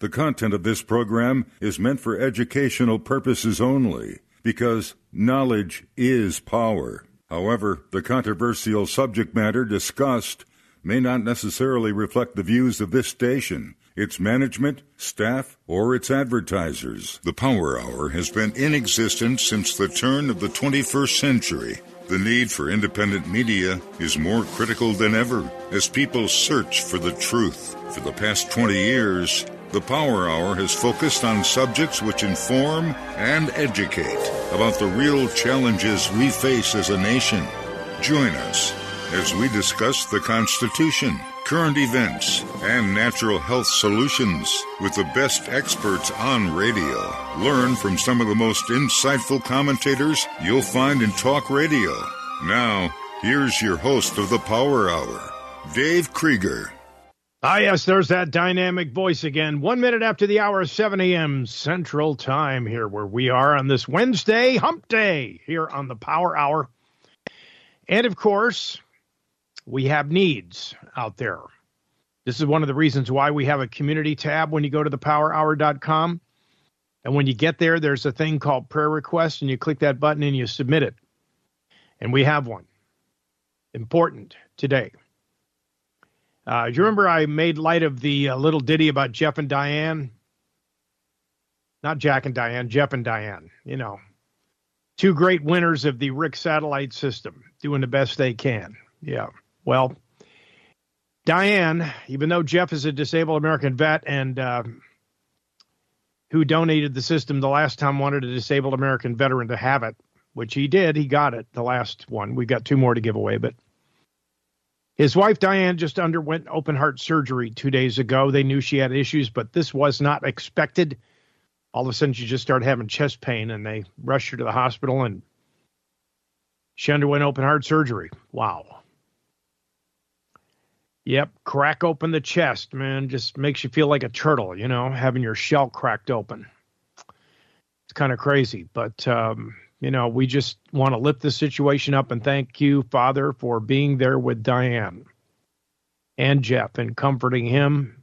The content of this program is meant for educational purposes only because knowledge is power. However, the controversial subject matter discussed may not necessarily reflect the views of this station, its management, staff, or its advertisers. The Power Hour has been in existence since the turn of the 21st century. The need for independent media is more critical than ever as people search for the truth. For the past 20 years, the Power Hour has focused on subjects which inform and educate about the real challenges we face as a nation. Join us as we discuss the Constitution, current events, and natural health solutions with the best experts on radio. Learn from some of the most insightful commentators you'll find in talk radio. Now, here's your host of the Power Hour, Dave Krieger. Ah, yes, there's that dynamic voice again. One minute after the hour of 7 a.m. Central Time here, where we are on this Wednesday, hump day, here on the Power Hour. And of course, we have needs out there. This is one of the reasons why we have a community tab when you go to thepowerhour.com. And when you get there, there's a thing called prayer request, and you click that button and you submit it. And we have one. Important today. Uh, do you remember I made light of the uh, little ditty about Jeff and Diane? Not Jack and Diane, Jeff and Diane. You know, two great winners of the Rick satellite system, doing the best they can. Yeah. Well, Diane, even though Jeff is a disabled American vet and uh, who donated the system the last time, wanted a disabled American veteran to have it, which he did. He got it, the last one. We've got two more to give away, but his wife, Diane, just underwent open heart surgery two days ago. They knew she had issues, but this was not expected. All of a sudden, she just started having chest pain, and they rushed her to the hospital, and she underwent open heart surgery. Wow. Yep, crack open the chest, man. Just makes you feel like a turtle, you know, having your shell cracked open. It's kind of crazy, but um, you know, we just want to lift the situation up and thank you, Father, for being there with Diane and Jeff and comforting him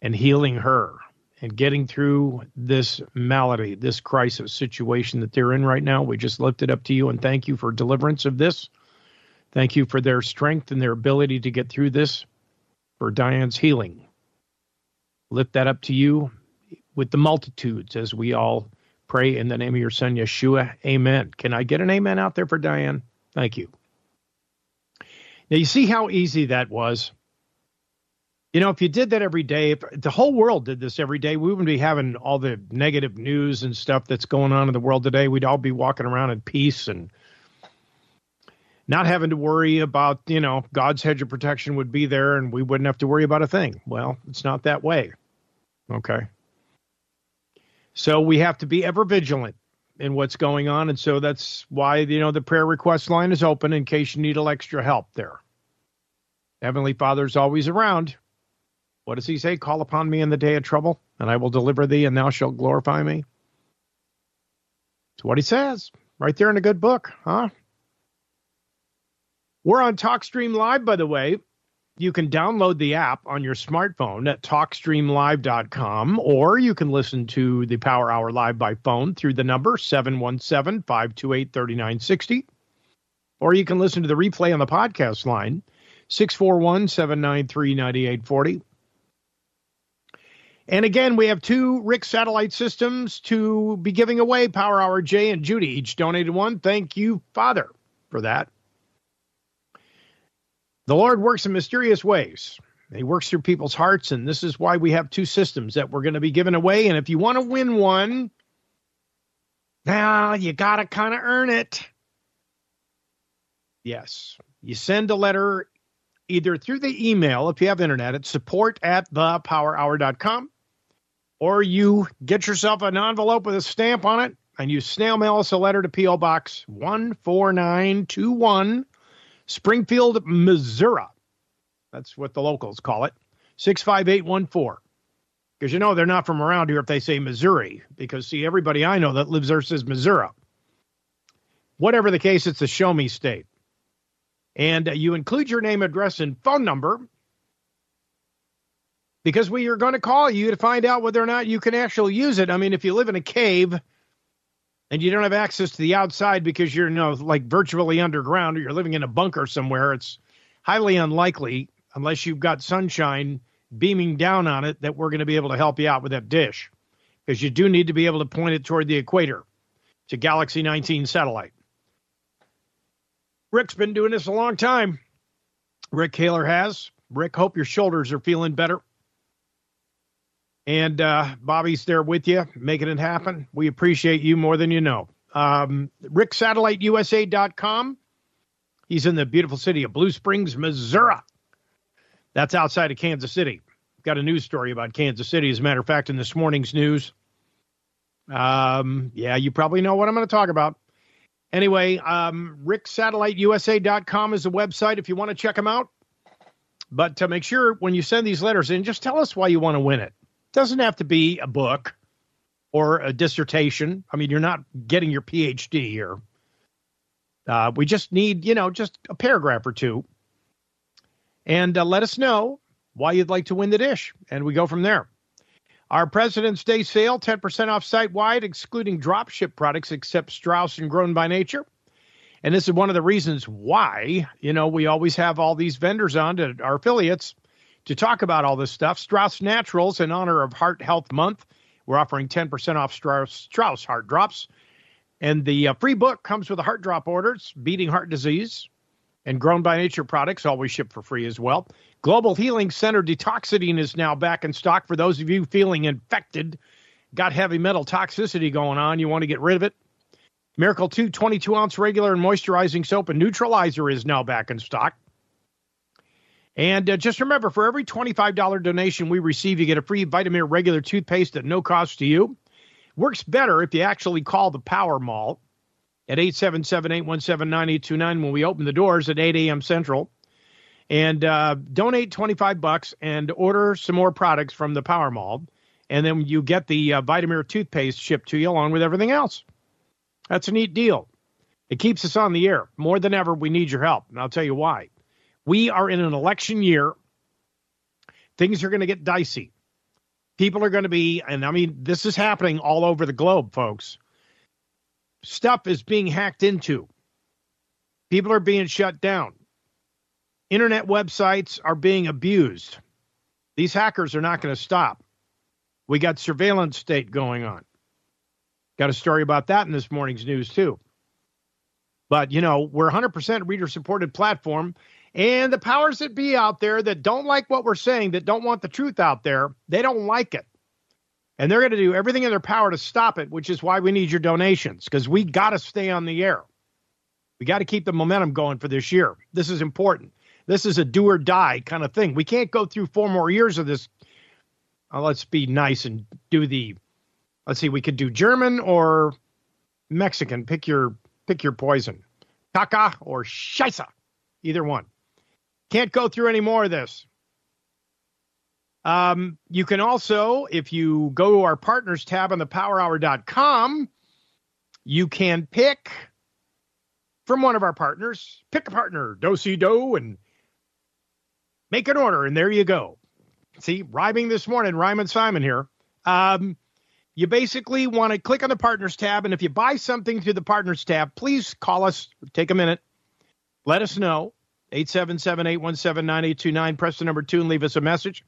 and healing her and getting through this malady, this crisis situation that they're in right now. We just lift it up to you and thank you for deliverance of this. Thank you for their strength and their ability to get through this, for Diane's healing. Lift that up to you with the multitudes as we all pray in the name of your son, Yeshua. Amen. Can I get an amen out there for Diane? Thank you. Now, you see how easy that was? You know, if you did that every day, if the whole world did this every day, we wouldn't be having all the negative news and stuff that's going on in the world today. We'd all be walking around in peace and not having to worry about, you know, God's hedge of protection would be there and we wouldn't have to worry about a thing. Well, it's not that way. Okay. So we have to be ever vigilant in what's going on. And so that's why, you know, the prayer request line is open in case you need a little extra help there. Heavenly Father's always around. What does he say? Call upon me in the day of trouble, and I will deliver thee, and thou shalt glorify me. It's what he says right there in a good book, huh? We're on TalkStream Live, by the way you can download the app on your smartphone at talkstreamlive.com, or you can listen to the Power Hour live by phone through the number 717 528 3960. Or you can listen to the replay on the podcast line, 641 793 9840. And again, we have two Rick satellite systems to be giving away Power Hour Jay and Judy, each donated one. Thank you, Father, for that. The Lord works in mysterious ways. He works through people's hearts, and this is why we have two systems that we're going to be giving away. And if you want to win one, now you got to kind of earn it. Yes. You send a letter either through the email, if you have internet, at support at thepowerhour.com, or you get yourself an envelope with a stamp on it and you snail mail us a letter to P.O. Box 14921. Springfield, Missouri. That's what the locals call it. 65814. Because you know they're not from around here if they say Missouri. Because, see, everybody I know that lives there says Missouri. Whatever the case, it's a show me state. And uh, you include your name, address, and phone number. because we are going to call you to find out whether or not you can actually use it. I mean, if you live in a cave and you don't have access to the outside because you're you know like virtually underground or you're living in a bunker somewhere, it's highly unlikely unless you've got sunshine beaming down on it that we're going to be able to help you out with that dish because you do need to be able to point it toward the equator to Galaxy 19 satellite. Rick's been doing this a long time. Rick Kaler has. Rick, hope your shoulders are feeling better. And uh, Bobby's there with you, making it happen. We appreciate you more than you know. Um, RickSatelliteUSA.com. He's in the beautiful city of Blue Springs, Missouri. That's outside of Kansas City. Got a news story about Kansas City, as a matter of fact, in this morning's news. Um, yeah, you probably know what I'm going to talk about. Anyway, um, RickSatelliteUSA.com is the website if you want to check them out. But to make sure when you send these letters in, just tell us why you want to win it. Doesn't have to be a book or a dissertation. I mean, you're not getting your PhD here. Uh, we just need, you know, just a paragraph or two. And uh, let us know why you'd like to win the dish. And we go from there. Our President's Day sale, 10% off site wide, excluding drop ship products except Strauss and Grown by Nature. And this is one of the reasons why, you know, we always have all these vendors on to our affiliates to talk about all this stuff. Strauss Naturals, in honor of Heart Health Month, we're offering 10% off Strauss, Strauss Heart Drops. And the uh, free book comes with a heart drop orders, beating heart disease, and grown by nature products always ship for free as well. Global Healing Center Detoxadine is now back in stock for those of you feeling infected, got heavy metal toxicity going on, you want to get rid of it. Miracle 2 22 ounce regular and moisturizing soap and neutralizer is now back in stock. And uh, just remember, for every $25 donation we receive, you get a free Vita-Myr regular toothpaste at no cost to you. Works better if you actually call the Power Mall at 877-817-9829 when we open the doors at 8 a.m. Central. And uh, donate 25 bucks and order some more products from the Power Mall. And then you get the uh, Vita-Myr toothpaste shipped to you along with everything else. That's a neat deal. It keeps us on the air. More than ever, we need your help. And I'll tell you why. We are in an election year. Things are going to get dicey. People are going to be, and I mean, this is happening all over the globe, folks. Stuff is being hacked into. People are being shut down. Internet websites are being abused. These hackers are not going to stop. We got surveillance state going on. Got a story about that in this morning's news, too. But, you know, we're 100% reader supported platform. And the powers that be out there that don't like what we're saying, that don't want the truth out there, they don't like it. And they're going to do everything in their power to stop it, which is why we need your donations because we got to stay on the air. We got to keep the momentum going for this year. This is important. This is a do or die kind of thing. We can't go through four more years of this. Uh, let's be nice and do the. Let's see. We could do German or Mexican. Pick your pick your poison. Caca or Scheisse. Either one. Can't go through any more of this. Um, you can also, if you go to our partners tab on the powerhour.com, you can pick from one of our partners, pick a partner, do si do, and make an order, and there you go. See, rhyming this morning, Ryman Simon here. Um, you basically want to click on the partners tab, and if you buy something through the partners tab, please call us, take a minute, let us know. 877 817 9829. Press the number two and leave us a message.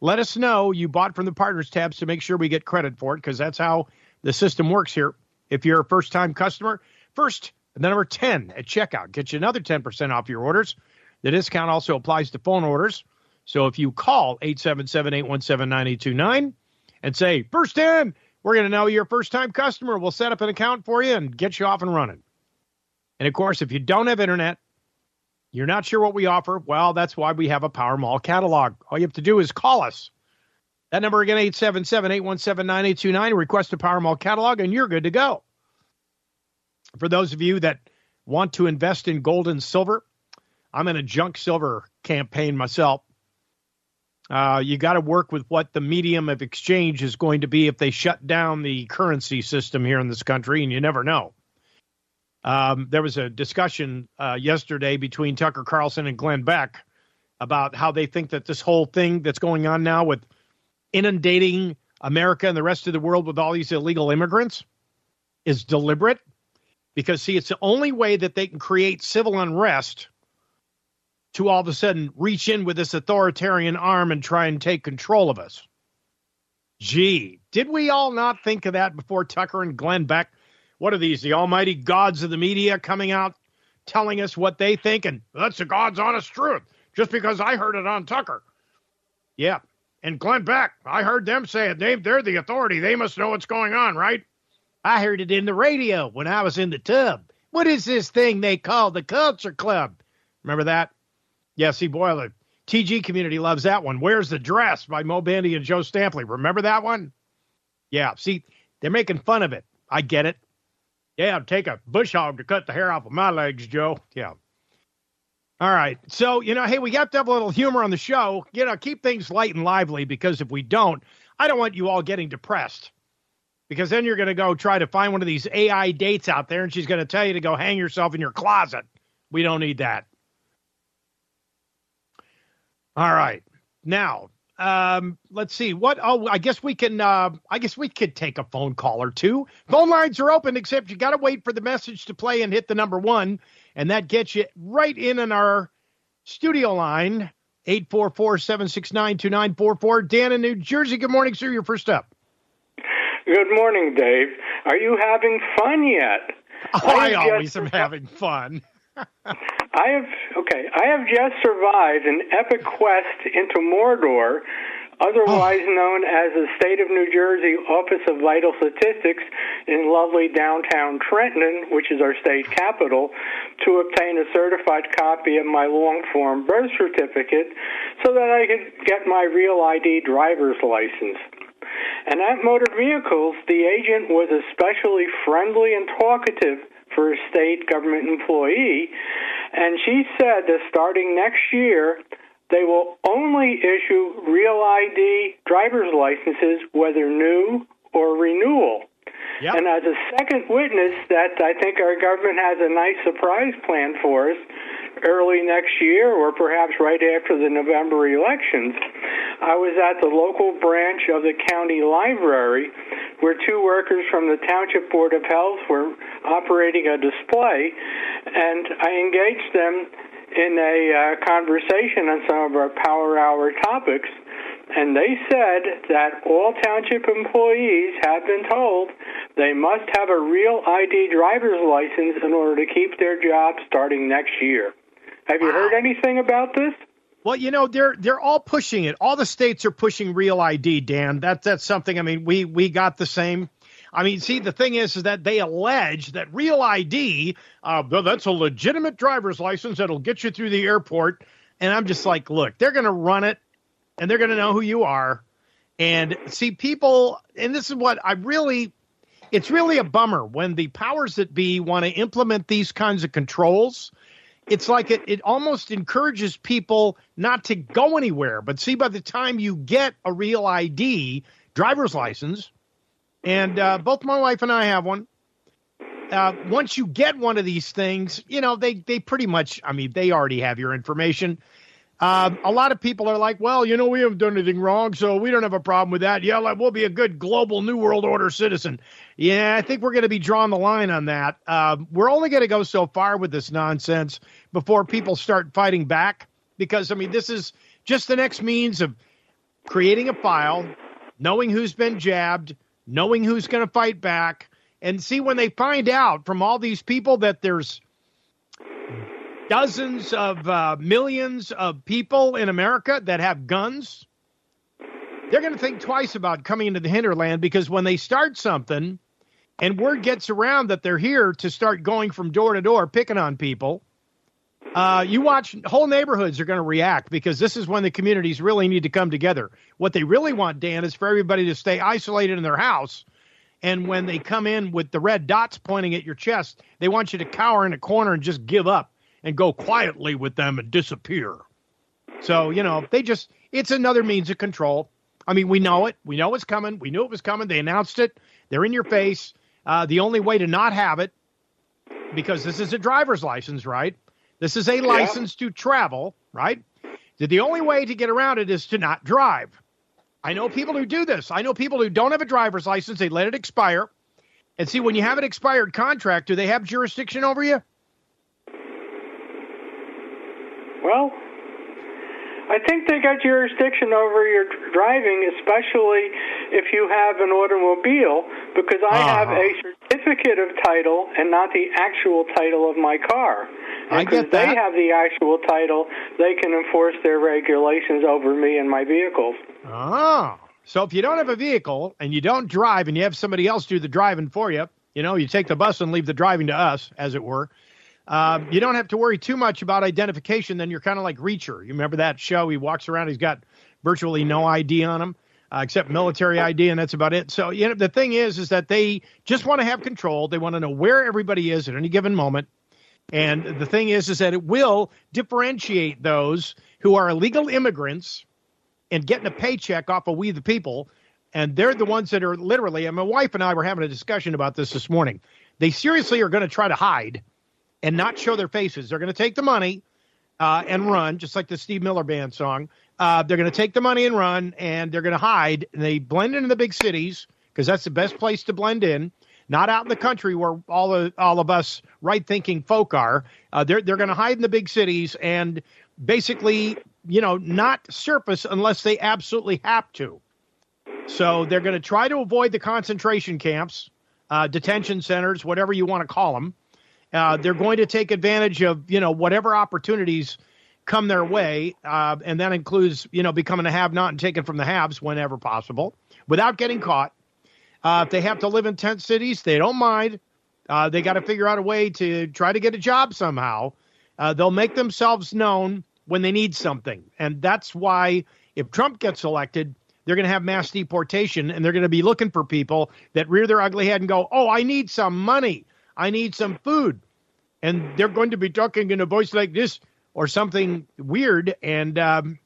Let us know you bought from the partners tabs to make sure we get credit for it because that's how the system works here. If you're a first time customer, first, the number 10 at checkout gets you another 10% off your orders. The discount also applies to phone orders. So if you call 877 817 9829 and say, first 10, we're going to know you're a first time customer. We'll set up an account for you and get you off and running. And of course, if you don't have internet, you're not sure what we offer? Well, that's why we have a Power Mall catalog. All you have to do is call us. That number again, 877-817-9829. Request a Power Mall catalog, and you're good to go. For those of you that want to invest in gold and silver, I'm in a junk silver campaign myself. Uh, you got to work with what the medium of exchange is going to be if they shut down the currency system here in this country, and you never know. Um, there was a discussion uh, yesterday between Tucker Carlson and Glenn Beck about how they think that this whole thing that's going on now with inundating America and the rest of the world with all these illegal immigrants is deliberate because, see, it's the only way that they can create civil unrest to all of a sudden reach in with this authoritarian arm and try and take control of us. Gee, did we all not think of that before Tucker and Glenn Beck? What are these, the almighty gods of the media coming out telling us what they think? And that's the God's honest truth, just because I heard it on Tucker. Yeah. And Glenn Beck, I heard them say it. They, they're the authority. They must know what's going on, right? I heard it in the radio when I was in the tub. What is this thing they call the Culture Club? Remember that? Yeah, see, the TG community loves that one. Where's the Dress by Moe Bandy and Joe Stampley. Remember that one? Yeah, see, they're making fun of it. I get it. Yeah, I'd take a bush hog to cut the hair off of my legs, Joe. Yeah. All right. So, you know, hey, we got to have a little humor on the show. You know, keep things light and lively because if we don't, I don't want you all getting depressed because then you're going to go try to find one of these AI dates out there and she's going to tell you to go hang yourself in your closet. We don't need that. All right. Now, um, let's see what. Oh, I guess we can. Uh, I guess we could take a phone call or two. Phone lines are open, except you got to wait for the message to play and hit the number one, and that gets you right in on our studio line. 844-769-2944. Dan in New Jersey. Good morning, sir. You're first up. Good morning, Dave. Are you having fun yet? Oh, I, I always am having fun. I have okay. I have just survived an epic quest into Mordor, otherwise oh. known as the State of New Jersey Office of Vital Statistics in lovely downtown Trenton, which is our state capital, to obtain a certified copy of my long form birth certificate so that I could get my real ID driver's license. And at Motor Vehicles, the agent was especially friendly and talkative for a state government employee. And she said that starting next year, they will only issue real ID driver's licenses, whether new or renewal. Yep. And as a second witness, that I think our government has a nice surprise plan for us early next year or perhaps right after the November elections. I was at the local branch of the county library where two workers from the Township Board of Health were operating a display, and I engaged them in a uh, conversation on some of our Power Hour topics. And they said that all township employees have been told they must have a real ID driver's license in order to keep their job starting next year. Have you wow. heard anything about this? Well, you know, they're they're all pushing it. All the states are pushing real ID, Dan. That that's something. I mean, we we got the same. I mean, see, the thing is, is that they allege that real ID, uh, that's a legitimate driver's license that'll get you through the airport. And I'm just like, look, they're going to run it, and they're going to know who you are. And see, people, and this is what I really, it's really a bummer when the powers that be want to implement these kinds of controls it's like it, it almost encourages people not to go anywhere. But see, by the time you get a real ID, driver's license, and uh, both my wife and I have one. Uh, once you get one of these things, you know they they pretty much. I mean, they already have your information. Um, a lot of people are like, well, you know, we haven't done anything wrong, so we don't have a problem with that. Yeah, like, we'll be a good global New World Order citizen. Yeah, I think we're going to be drawing the line on that. Uh, we're only going to go so far with this nonsense before people start fighting back, because, I mean, this is just the next means of creating a file, knowing who's been jabbed, knowing who's going to fight back, and see when they find out from all these people that there's dozens of uh, millions of people in America that have guns, they're going to think twice about coming into the hinterland because when they start something and word gets around that they're here to start going from door to door picking on people, uh, you watch whole neighborhoods are going to react because this is when the communities really need to come together. What they really want, Dan, is for everybody to stay isolated in their house. And when they come in with the red dots pointing at your chest, they want you to cower in a corner and just give up and go quietly with them and disappear. So, you know, they just, it's another means of control. I mean, we know it. We know it's coming. We knew it was coming. They announced it. They're in your face. Uh, the only way to not have it, because this is a driver's license, right? This is a license yeah. to travel, right? The only way to get around it is to not drive. I know people who do this. I know people who don't have a driver's license, they let it expire. And see, when you have an expired contract, do they have jurisdiction over you? Well, I think they got jurisdiction over your driving, especially if you have an automobile, because I uh-huh. have a certificate of title and not the actual title of my car. And I get that. they have the actual title, they can enforce their regulations over me and my vehicles. Oh. So if you don't have a vehicle and you don't drive and you have somebody else do the driving for you, you know, you take the bus and leave the driving to us, as it were. Um, you don't have to worry too much about identification. Then you're kind of like Reacher. You remember that show? He walks around, he's got virtually no ID on him. Uh, except military ID, and that's about it. So, you know, the thing is, is that they just want to have control. They want to know where everybody is at any given moment. And the thing is, is that it will differentiate those who are illegal immigrants and getting a paycheck off of we the people. And they're the ones that are literally, and my wife and I were having a discussion about this this morning. They seriously are going to try to hide and not show their faces. They're going to take the money uh, and run, just like the Steve Miller Band song. Uh, they're going to take the money and run, and they're going to hide. And they blend into the big cities because that's the best place to blend in. Not out in the country where all of all of us right-thinking folk are. Uh, they're they're going to hide in the big cities and basically you know, not surface unless they absolutely have to. So they're going to try to avoid the concentration camps, uh, detention centers, whatever you want to call them. Uh, they're going to take advantage of you know whatever opportunities come their way, uh, and that includes you know becoming a have-not and taken from the haves whenever possible, without getting caught. Uh, if they have to live in tent cities, they don't mind. Uh, they got to figure out a way to try to get a job somehow. Uh, they'll make themselves known when they need something. And that's why if Trump gets elected, they're going to have mass deportation and they're going to be looking for people that rear their ugly head and go, Oh, I need some money. I need some food. And they're going to be talking in a voice like this or something weird. And um,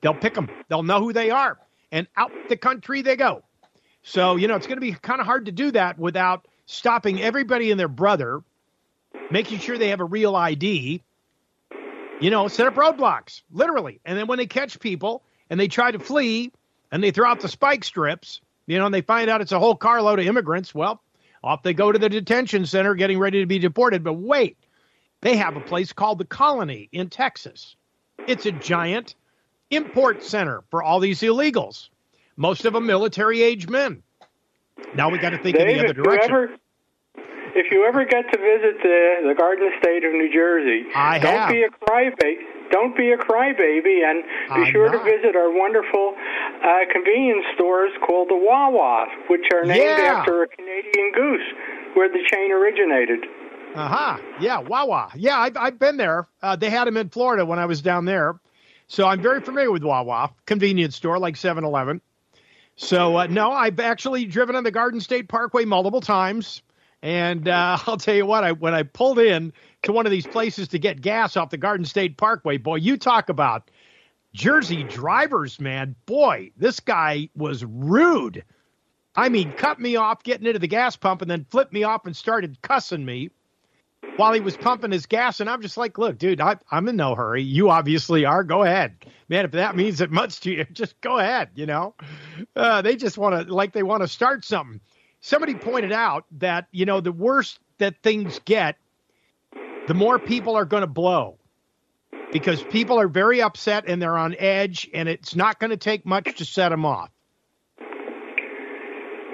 they'll pick them, they'll know who they are. And out the country they go. So, you know, it's going to be kind of hard to do that without stopping everybody and their brother, making sure they have a real ID, you know, set up roadblocks, literally. And then when they catch people and they try to flee and they throw out the spike strips, you know, and they find out it's a whole carload of immigrants, well, off they go to the detention center getting ready to be deported. But wait, they have a place called the Colony in Texas. It's a giant import center for all these illegals, most of them military age men. Now we got to think David, in the other direction. Whoever, if you ever get to visit the, the Garden State of New Jersey, I don't have. be a crybaby. Don't be a crybaby, and be I'm sure not. to visit our wonderful uh, convenience stores called the Wawa, which are named Yeah. after a Canadian goose, where the chain originated. Uh huh. Yeah, Wawa. Yeah, I've, I've been there. Uh, they had them in Florida when I was down there. So I'm very familiar with Wawa, convenience store like 7 Eleven. So, uh, no, I've actually driven on the Garden State Parkway multiple times. And uh, I'll tell you what, I when I pulled in to one of these places to get gas off the Garden State Parkway, boy, you talk about Jersey drivers, man. Boy, this guy was rude. I mean, cut me off getting into the gas pump and then flipped me off and started cussing me while he was pumping his gas. And I'm just like, look, dude, I, I'm in no hurry. You obviously are. Go ahead. Man, if that means it much to you, just go ahead, you know? Uh, they just want to, like, they want to start something. Somebody pointed out that, you know, the worse that things get, the more people are going to blow because people are very upset and they're on edge, and it's not going to take much to set them off.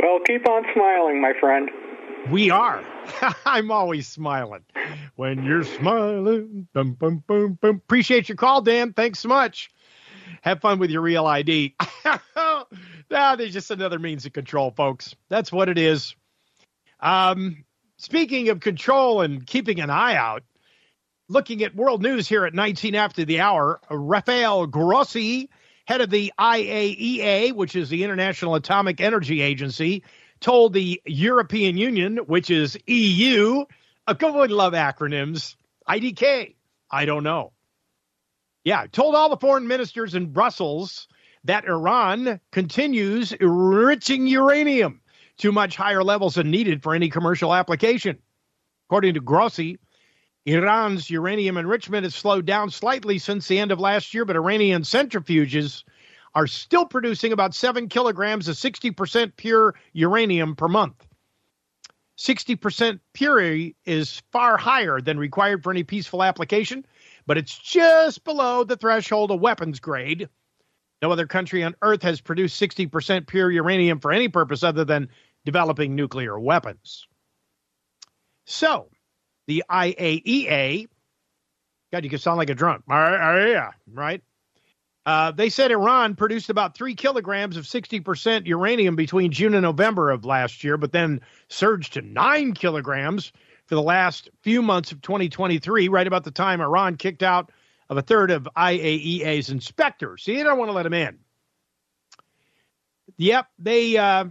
Well, keep on smiling, my friend. We are. I'm always smiling. When you're smiling, boom, boom, boom, boom. Appreciate your call, Dan. Thanks so much. Have fun with your real ID. ah, there's just another means of control, folks. That's what it is. Um, speaking of control and keeping an eye out, looking at world news here at 19 after the hour, Rafael Grossi, head of the IAEA, which is the International Atomic Energy Agency, told the European Union, which is EU, a couple would love acronyms, IDK. I don't know. Yeah, told all the foreign ministers in Brussels that Iran continues enriching uranium to much higher levels than needed for any commercial application. According to Grossi, Iran's uranium enrichment has slowed down slightly since the end of last year, but Iranian centrifuges are still producing about seven kilograms of 60% pure uranium per month. 60% purity is far higher than required for any peaceful application, but it's just below the threshold of weapons grade. No other country on Earth has produced 60% pure uranium for any purpose other than developing nuclear weapons. So, the IAEA, God, you can sound like a drunk. Yeah, right? Uh, they said Iran produced about three kilograms of 60% uranium between June and November of last year, but then surged to nine kilograms for the last few months of 2023, right about the time Iran kicked out of a third of IAEA's inspectors. See, they don't want to let them in. Yep, they uh,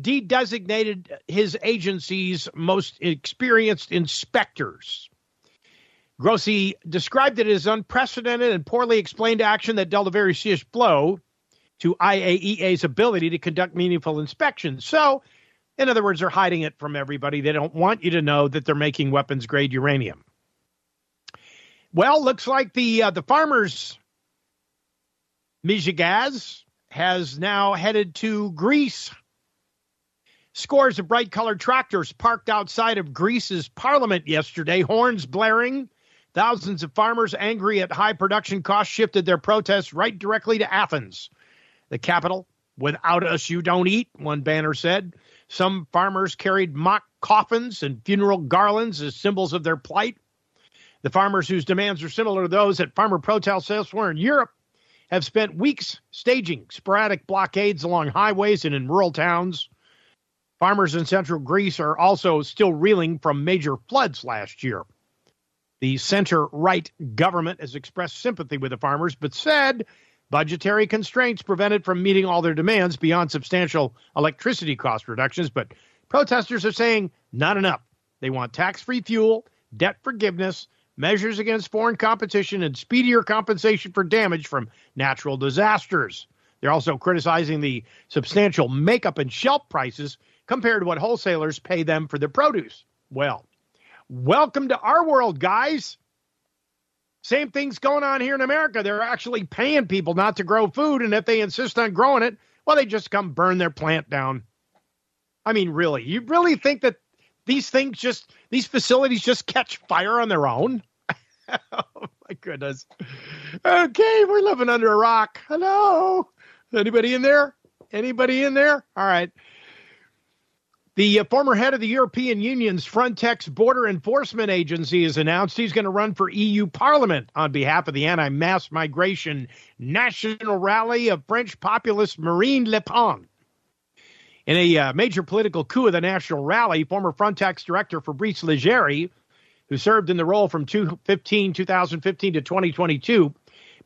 de-designated his agency's most experienced inspectors. Grossi described it as unprecedented and poorly explained action that dealt a very serious blow to IAEA's ability to conduct meaningful inspections. So, in other words, they're hiding it from everybody. They don't want you to know that they're making weapons grade uranium. Well, looks like the uh, the farmers Mijagaz has now headed to Greece. Scores of bright colored tractors parked outside of Greece's parliament yesterday, horns blaring Thousands of farmers angry at high production costs shifted their protests right directly to Athens, the capital. Without us, you don't eat, one banner said. Some farmers carried mock coffins and funeral garlands as symbols of their plight. The farmers whose demands are similar to those at farmer protests elsewhere in Europe have spent weeks staging sporadic blockades along highways and in rural towns. Farmers in central Greece are also still reeling from major floods last year. The center right government has expressed sympathy with the farmers, but said budgetary constraints prevented from meeting all their demands beyond substantial electricity cost reductions. But protesters are saying not enough. They want tax free fuel, debt forgiveness, measures against foreign competition, and speedier compensation for damage from natural disasters. They're also criticizing the substantial makeup and shelf prices compared to what wholesalers pay them for their produce. Well, Welcome to our world, guys. Same thing's going on here in America. They're actually paying people not to grow food, and if they insist on growing it, well, they just come burn their plant down. I mean, really, you really think that these things just, these facilities just catch fire on their own? oh, my goodness. Okay, we're living under a rock. Hello. Anybody in there? Anybody in there? All right. The uh, former head of the European Union's Frontex border enforcement agency has announced he's going to run for EU Parliament on behalf of the anti mass migration national rally of French populist Marine Le Pen. In a uh, major political coup of the national rally, former Frontex director Fabrice Leggeri, who served in the role from 2015, 2015 to 2022,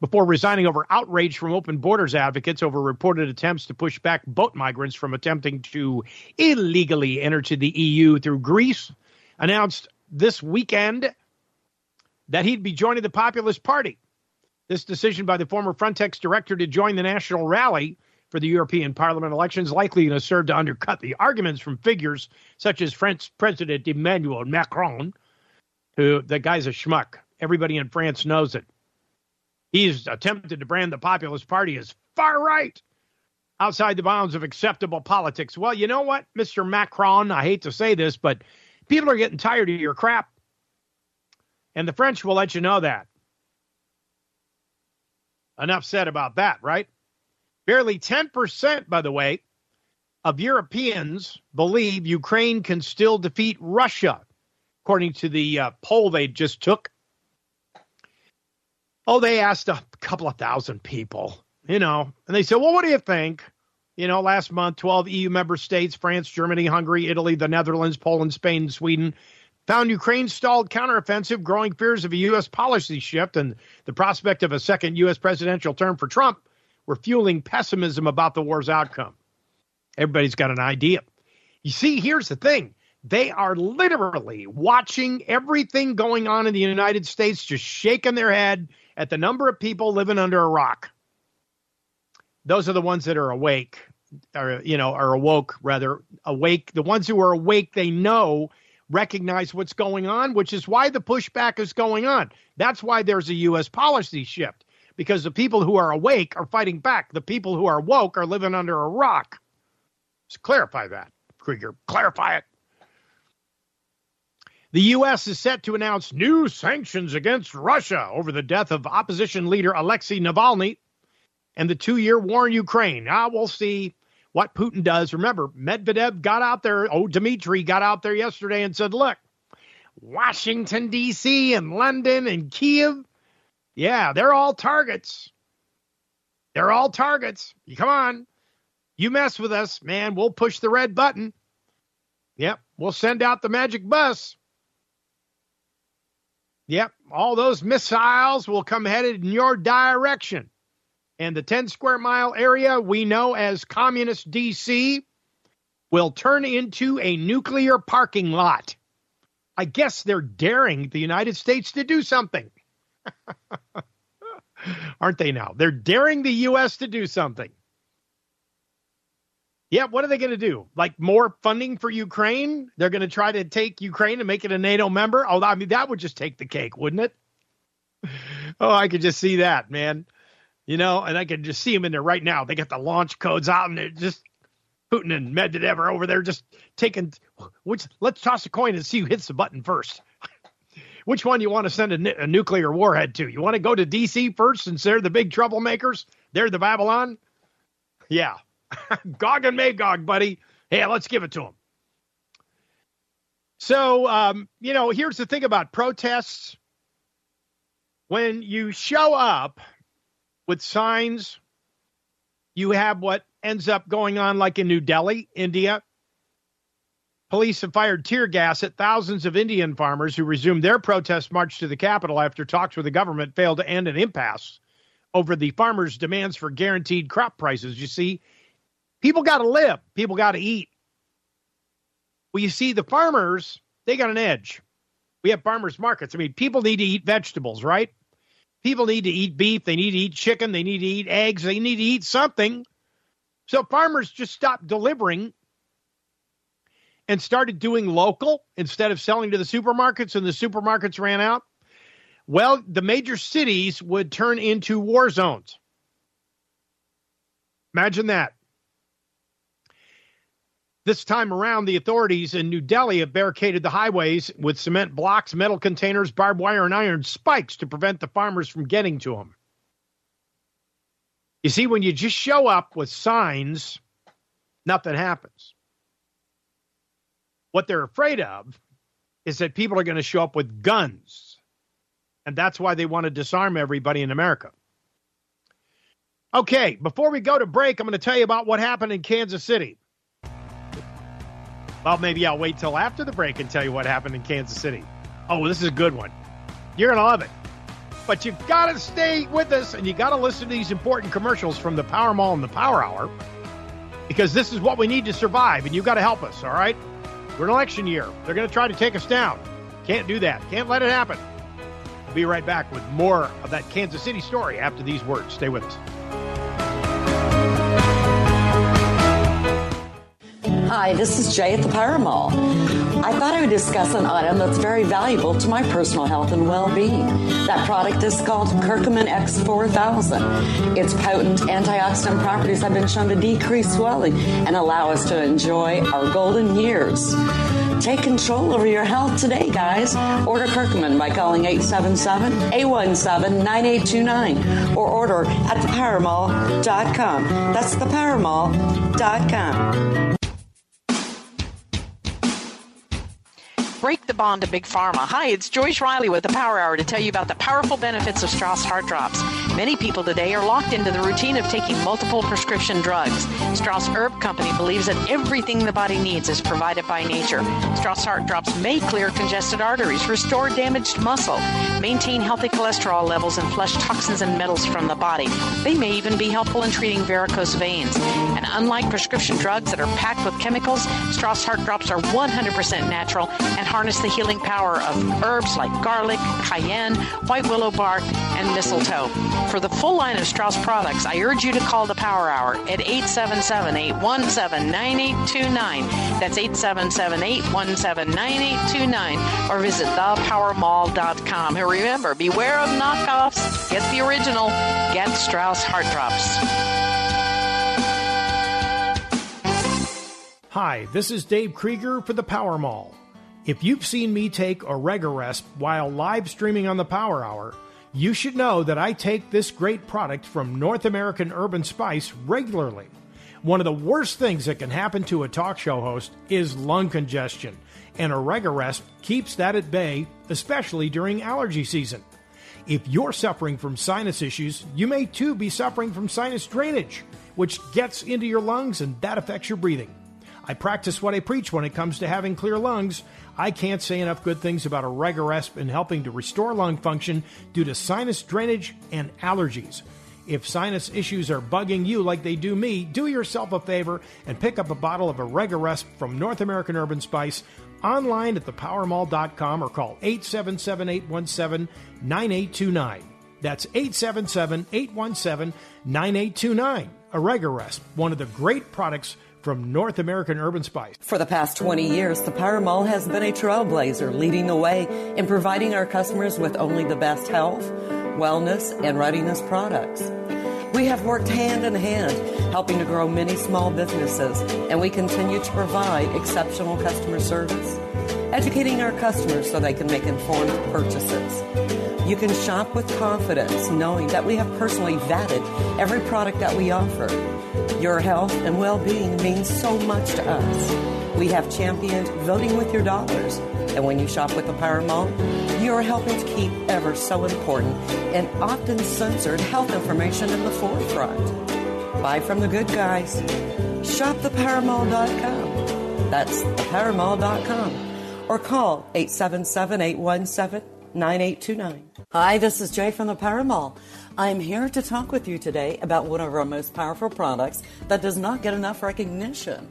before resigning over outrage from open borders advocates over reported attempts to push back boat migrants from attempting to illegally enter to the EU through Greece, announced this weekend that he'd be joining the Populist Party. This decision by the former Frontex director to join the national rally for the European Parliament elections likely going to serve to undercut the arguments from figures such as French President Emmanuel Macron, who the guy's a schmuck. Everybody in France knows it. He's attempted to brand the Populist Party as far right, outside the bounds of acceptable politics. Well, you know what, Mr. Macron? I hate to say this, but people are getting tired of your crap. And the French will let you know that. Enough said about that, right? Barely 10%, by the way, of Europeans believe Ukraine can still defeat Russia, according to the uh, poll they just took Oh, they asked a couple of thousand people, you know, and they said, well, what do you think? You know, last month, 12 EU member states, France, Germany, Hungary, Italy, the Netherlands, Poland, Spain, Sweden, found Ukraine's stalled counteroffensive, growing fears of a U.S. policy shift, and the prospect of a second U.S. presidential term for Trump were fueling pessimism about the war's outcome. Everybody's got an idea. You see, here's the thing they are literally watching everything going on in the United States, just shaking their head at the number of people living under a rock. Those are the ones that are awake, or you know, are awoke rather awake. The ones who are awake, they know, recognize what's going on, which is why the pushback is going on. That's why there's a U.S. policy shift. because the people who are awake are fighting back. The people who are woke are living under a rock. Just clarify that, Krieger. Clarify it. The U.S. is set to announce new sanctions against Russia over the death of opposition leader Alexei Navalny and the two year war in Ukraine. Now we'll see what Putin does. Remember, Medvedev got out there, oh, Dmitry got out there yesterday and said, look, Washington, D.C., and London and Kiev, yeah, they're all targets. They're all targets. Come on. You mess with us, man, we'll push the red button. Yep, we'll send out the magic bus. Yep, all those missiles will come headed in your direction. And the 10 square mile area we know as Communist DC will turn into a nuclear parking lot. I guess they're daring the United States to do something. Aren't they now? They're daring the U.S. to do something. Yeah, what are they going to do? Like more funding for Ukraine? They're going to try to take Ukraine and make it a NATO member? Oh, I mean, that would just take the cake, wouldn't it? Oh, I could just see that, man. You know, and I could just see them in there right now. They got the launch codes out and they're just Putin and Medvedev are over there just taking which let's toss a coin and see who hits the button first. which one you want to send a, a, nuclear warhead to? You want to go to DC first since they're the big troublemakers? They're the Babylon? Yeah, Gog and Magog, buddy. Hey, let's give it to them. So, um, you know, here's the thing about protests. When you show up with signs, you have what ends up going on like in New Delhi, India. Police have fired tear gas at thousands of Indian farmers who resumed their protest march to the capital after talks with the government failed to end an impasse over the farmers' demands for guaranteed crop prices. You see, People got to live. People got to eat. Well, you see, the farmers, they got an edge. We have farmers markets. I mean, people need to eat vegetables, right? People need to eat beef. They need to eat chicken. They need to eat eggs. They need to eat something. So farmers just stopped delivering and started doing local instead of selling to the supermarkets, and the supermarkets ran out. Well, the major cities would turn into war zones. Imagine that. This time around, the authorities in New Delhi have barricaded the highways with cement blocks, metal containers, barbed wire, and iron spikes to prevent the farmers from getting to them. You see, when you just show up with signs, nothing happens. What they're afraid of is that people are going to show up with guns. And that's why they want to disarm everybody in America. Okay, before we go to break, I'm going to tell you about what happened in Kansas City. Well, maybe I'll wait till after the break and tell you what happened in Kansas City. Oh, this is a good one. You're going to love it. But you've got to stay with us and you got to listen to these important commercials from the Power Mall and the Power Hour because this is what we need to survive and you've got to help us, all right? We're in election year. They're going to try to take us down. Can't do that. Can't let it happen. We'll be right back with more of that Kansas City story after these words. Stay with us. Hi, this is Jay at the Power Mall. I thought I would discuss an item that's very valuable to my personal health and well-being. That product is called Curcumin X4000. Its potent antioxidant properties have been shown to decrease swelling and allow us to enjoy our golden years. Take control over your health today, guys. Order Curcumin by calling 877-817-9829 or order at thepowermall.com. That's thepowermall.com. break the bond to Big Pharma. Hi, it's Joyce Riley with the Power Hour to tell you about the powerful benefits of Strauss Heart Drops. Many people today are locked into the routine of taking multiple prescription drugs. Strauss Herb Company believes that everything the body needs is provided by nature. Strauss Heart Drops may clear congested arteries, restore damaged muscle, maintain healthy cholesterol levels, and flush toxins and metals from the body. They may even be helpful in treating varicose veins. And unlike prescription drugs that are packed with chemicals, Strauss Heart Drops are 100% natural and harness the healing power of herbs like garlic, cayenne, white willow bark, and mistletoe. For the full line of Strauss products, I urge you to call the Power Hour at 877 817 9829. That's 877 817 9829. Or visit thepowermall.com. And remember, beware of knockoffs. Get the original. Get Strauss Heart Drops. Hi, this is Dave Krieger for the Power Mall. If you've seen me take Oregaresp while live streaming on the Power Hour, you should know that I take this great product from North American Herb & Spice regularly. One of the worst things that can happen to a talk show host is lung congestion, and Oregaresp keeps that at bay, especially during allergy season. If you're suffering from sinus issues, you may too be suffering from sinus drainage, which gets into your lungs and that affects your breathing. I practice what I preach when it comes to having clear lungs. I can't say enough good things about Oregaresp in helping to restore lung function due to sinus drainage and allergies. If sinus issues are bugging you like they do me, do yourself a favor and pick up a bottle of Oregaresp from North American Herb & Spice online at thepowermall.com or call 877 817 9829. That's 877 817 9829. Oregaresp, one of the great products from North American Herb & Spice. For the past 20 years, the Power Mall has been a trailblazer leading the way in providing our customers with only the best health, wellness, and readiness products. We have worked hand in hand helping to grow many small businesses, and we continue to provide exceptional customer service, educating our customers so they can make informed purchases. You can shop with confidence knowing that we have personally vetted every product that we offer. Your health and well being means so much to us. We have championed voting with your dollars. And when you shop with the Power Mall, you are helping to keep ever so important and often censored health information in the forefront. Buy from the good guys. Shop. That's thepowermall.com. Or call 877 817 9829. Hi, this is Jay from the Power Mall. I'm here to talk with you today about one of our most powerful products that does not get enough recognition.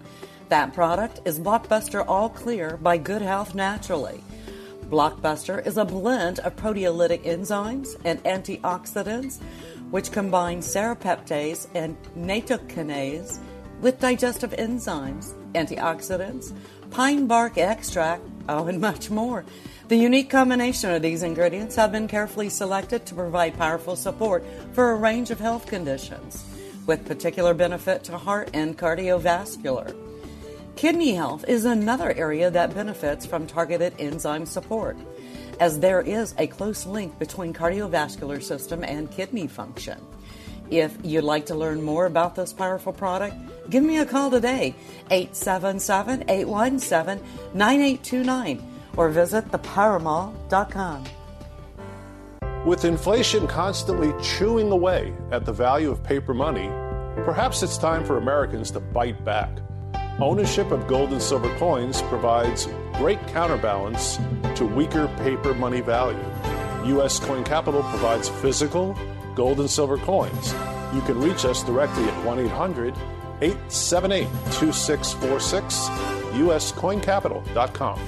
That product is Blockbuster All Clear by Good Health Naturally. Blockbuster is a blend of proteolytic enzymes and antioxidants which combine serrapeptase and nattokinase with digestive enzymes, antioxidants, pine bark extract, oh, and much more. The unique combination of these ingredients have been carefully selected to provide powerful support for a range of health conditions, with particular benefit to heart and cardiovascular. Kidney health is another area that benefits from targeted enzyme support, as there is a close link between cardiovascular system and kidney function. If you'd like to learn more about this powerful product, give me a call today, 877 817 9829 or visit thepowermall.com. With inflation constantly chewing away at the value of paper money, perhaps it's time for Americans to bite back. Ownership of gold and silver coins provides great counterbalance to weaker paper money value. U.S. Coin Capital provides physical gold and silver coins. You can reach us directly at 1 800 878 2646, uscoincapital.com.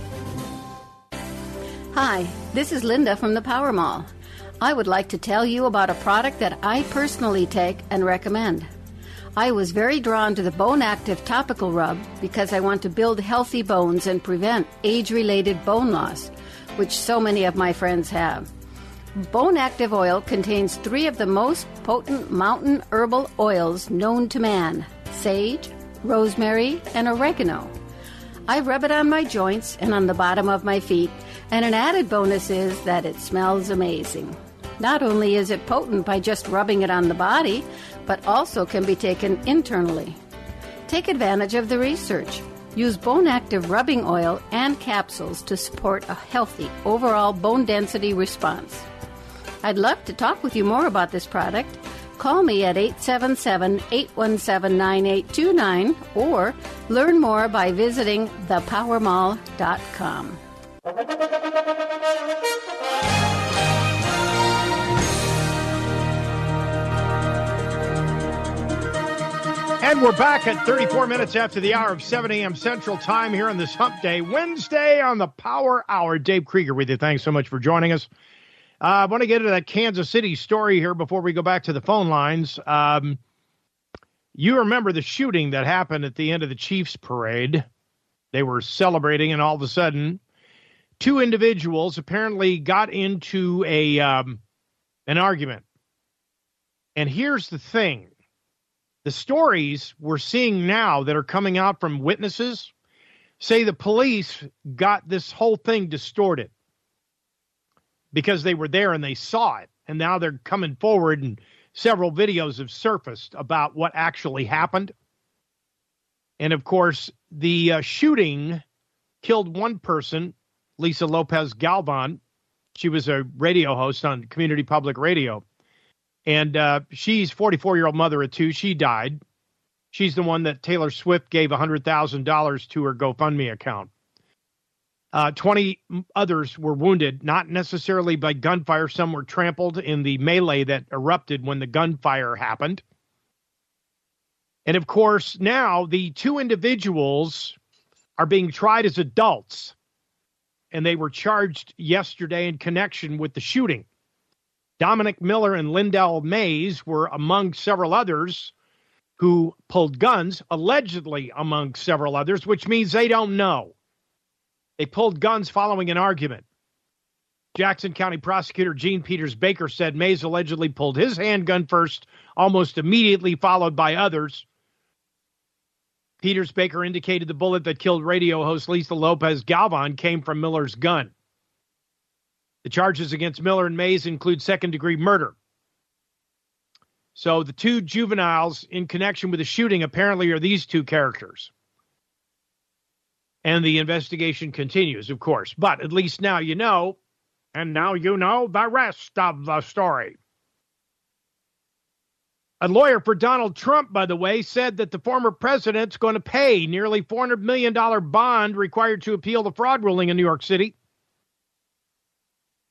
Hi, this is Linda from the Power Mall. I would like to tell you about a product that I personally take and recommend. I was very drawn to the Bone Active topical rub because I want to build healthy bones and prevent age related bone loss, which so many of my friends have. Bone Active oil contains three of the most potent mountain herbal oils known to man sage, rosemary, and oregano. I rub it on my joints and on the bottom of my feet and an added bonus is that it smells amazing. Not only is it potent by just rubbing it on the body, but also can be taken internally. Take advantage of the research. Use bone active rubbing oil and capsules to support a healthy overall bone density response. I'd love to talk with you more about this product. Call me at 877 817 9829 or learn more by visiting thepowermall.com. And we're back at 34 minutes after the hour of 7 a.m. Central Time here on this Hump Day, Wednesday on the Power Hour. Dave Krieger with you. Thanks so much for joining us. Uh, I want to get into that Kansas City story here before we go back to the phone lines. Um, you remember the shooting that happened at the end of the Chiefs parade? They were celebrating, and all of a sudden, two individuals apparently got into a um, an argument. And here's the thing: the stories we're seeing now that are coming out from witnesses say the police got this whole thing distorted because they were there and they saw it. And now they're coming forward and several videos have surfaced about what actually happened. And of course, the uh, shooting killed one person, Lisa Lopez Galvan. She was a radio host on community public radio. And uh, she's 44 year old mother of two. She died. She's the one that Taylor Swift gave $100,000 to her GoFundMe account. Uh, 20 others were wounded, not necessarily by gunfire. Some were trampled in the melee that erupted when the gunfire happened. And of course, now the two individuals are being tried as adults, and they were charged yesterday in connection with the shooting. Dominic Miller and Lyndell Mays were among several others who pulled guns, allegedly among several others, which means they don't know. They pulled guns following an argument. Jackson County prosecutor Jean Peters Baker said Mays allegedly pulled his handgun first, almost immediately followed by others. Peters Baker indicated the bullet that killed radio host Lisa Lopez Galvan came from Miller's gun. The charges against Miller and Mays include second degree murder. So the two juveniles in connection with the shooting apparently are these two characters and the investigation continues, of course. But at least now you know, and now you know the rest of the story. A lawyer for Donald Trump, by the way, said that the former president's going to pay nearly $400 million bond required to appeal the fraud ruling in New York City.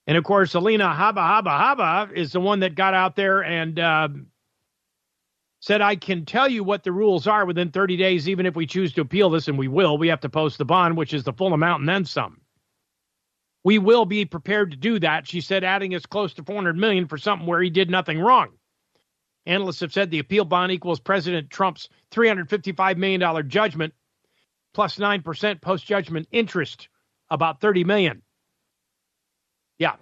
And of course, Alina Habba Habba Habba is the one that got out there and uh, said, I can tell you what the rules are within 30 days, even if we choose to appeal this, and we will. We have to post the bond, which is the full amount and then some. We will be prepared to do that, she said, adding as close to 400 million for something where he did nothing wrong. Analysts have said the appeal bond equals President Trump's $355 million judgment plus 9% post judgment interest, about 30 million. Yeah,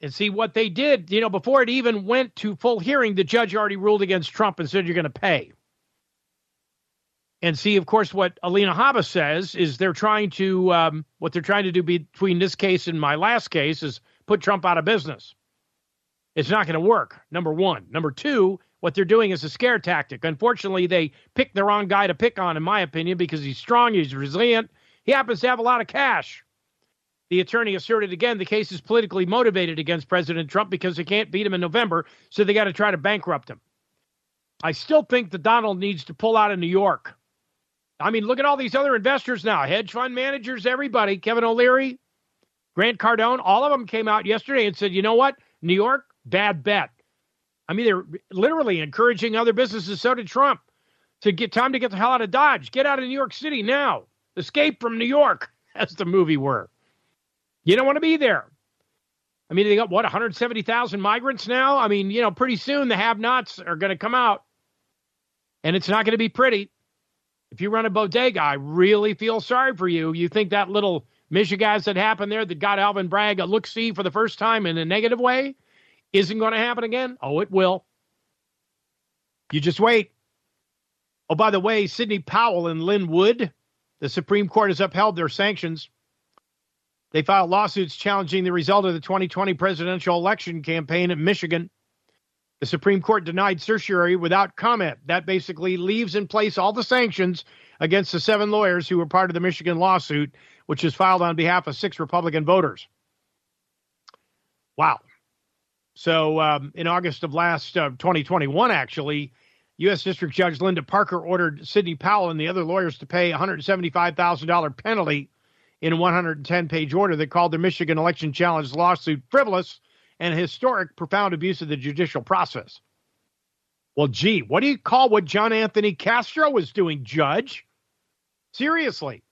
and see what they did. You know, before it even went to full hearing, the judge already ruled against Trump and said you're going to pay. And see, of course, what Alina Habba says is they're trying to um, what they're trying to do between this case and my last case is put Trump out of business. It's not going to work. Number one. Number two, what they're doing is a scare tactic. Unfortunately, they picked the wrong guy to pick on, in my opinion, because he's strong, he's resilient, he happens to have a lot of cash. The attorney asserted again the case is politically motivated against President Trump because they can't beat him in November, so they got to try to bankrupt him. I still think that Donald needs to pull out of New York. I mean, look at all these other investors now hedge fund managers, everybody. Kevin O'Leary, Grant Cardone, all of them came out yesterday and said, you know what? New York, bad bet. I mean, they're literally encouraging other businesses. So did Trump to get time to get the hell out of Dodge. Get out of New York City now. Escape from New York, as the movie were. You don't want to be there. I mean, they got what 170,000 migrants now. I mean, you know, pretty soon the have-nots are going to come out, and it's not going to be pretty. If you run a bodega, I really feel sorry for you. You think that little Michigan that happened there that got Alvin Bragg a look see for the first time in a negative way isn't going to happen again? Oh, it will. You just wait. Oh, by the way, Sidney Powell and Lin Wood, the Supreme Court has upheld their sanctions they filed lawsuits challenging the result of the 2020 presidential election campaign in Michigan. The Supreme Court denied certiorari without comment. That basically leaves in place all the sanctions against the seven lawyers who were part of the Michigan lawsuit, which was filed on behalf of six Republican voters. Wow. So, um, in August of last uh, 2021, actually, U.S. District Judge Linda Parker ordered Sidney Powell and the other lawyers to pay $175,000 penalty in a 110 page order that called the Michigan election challenge lawsuit frivolous and historic, profound abuse of the judicial process. Well, gee, what do you call what John Anthony Castro was doing, Judge? Seriously.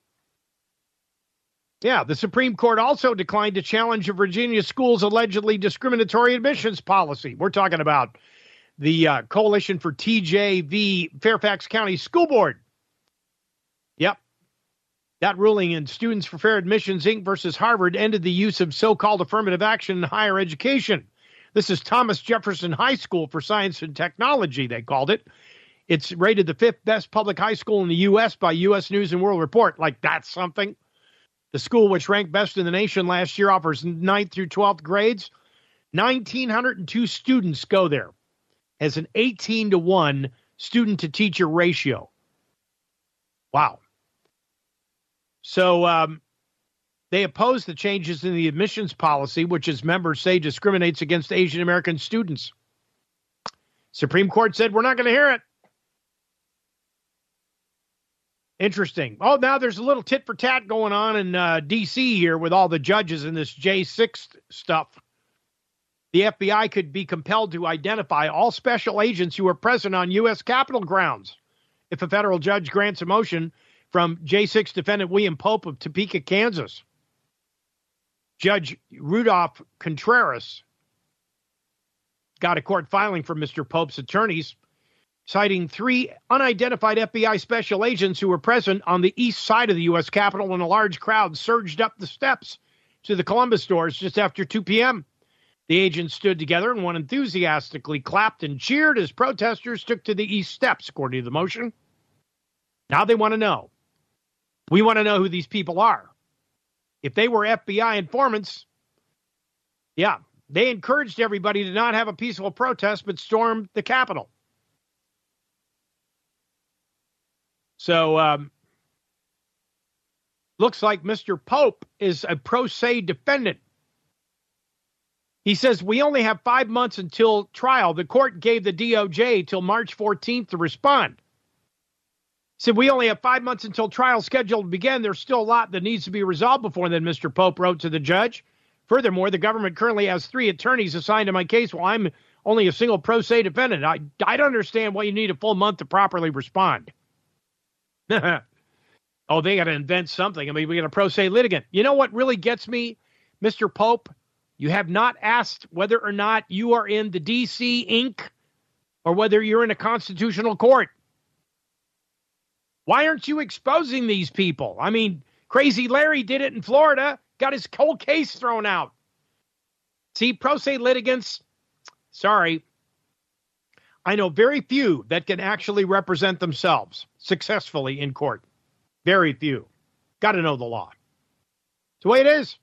Yeah, the Supreme Court also declined to challenge a Virginia school's allegedly discriminatory admissions policy. We're talking about the uh, Coalition for TJV Fairfax County School Board. Yep. That ruling in Students for Fair Admissions Inc. versus Harvard ended the use of so called affirmative action in higher education. This is Thomas Jefferson High School for Science and Technology, they called it. It's rated the fifth best public high school in the U.S. by U.S. News and World Report. Like, that's something. The school, which ranked best in the nation last year, offers 9th through 12th grades. 1,902 students go there, has an 18 to 1 student to teacher ratio. Wow. So um, they oppose the changes in the admissions policy, which, as members say, discriminates against Asian American students. Supreme Court said, we're not going to hear it. Interesting. Oh, now there's a little tit for tat going on in uh, D.C. here with all the judges in this J6 stuff. The FBI could be compelled to identify all special agents who were present on U.S. Capitol grounds if a federal judge grants a motion from J6 defendant William Pope of Topeka, Kansas. Judge Rudolph Contreras got a court filing from Mr. Pope's attorneys citing three unidentified FBI special agents who were present on the east side of the U.S. Capitol when a large crowd surged up the steps to the Columbus doors just after 2 p.m. The agents stood together and one enthusiastically clapped and cheered as protesters took to the east steps, according to the motion. Now they want to know. We want to know who these people are. If they were FBI informants, yeah, they encouraged everybody to not have a peaceful protest but stormed the Capitol. So, um, looks like Mr. Pope is a pro se defendant. He says, We only have five months until trial. The court gave the DOJ till March 14th to respond. Said, We only have five months until trial scheduled to begin. There's still a lot that needs to be resolved before then, Mr. Pope wrote to the judge. Furthermore, the government currently has three attorneys assigned to my case while I'm only a single pro se defendant. I, I don't understand why you need a full month to properly respond. oh, they got to invent something. I mean, we got a pro se litigant. You know what really gets me, Mr. Pope? You have not asked whether or not you are in the DC Inc. or whether you're in a constitutional court. Why aren't you exposing these people? I mean, Crazy Larry did it in Florida, got his whole case thrown out. See, pro se litigants, sorry, I know very few that can actually represent themselves successfully in court. Very few. Got to know the law. It's the way it is.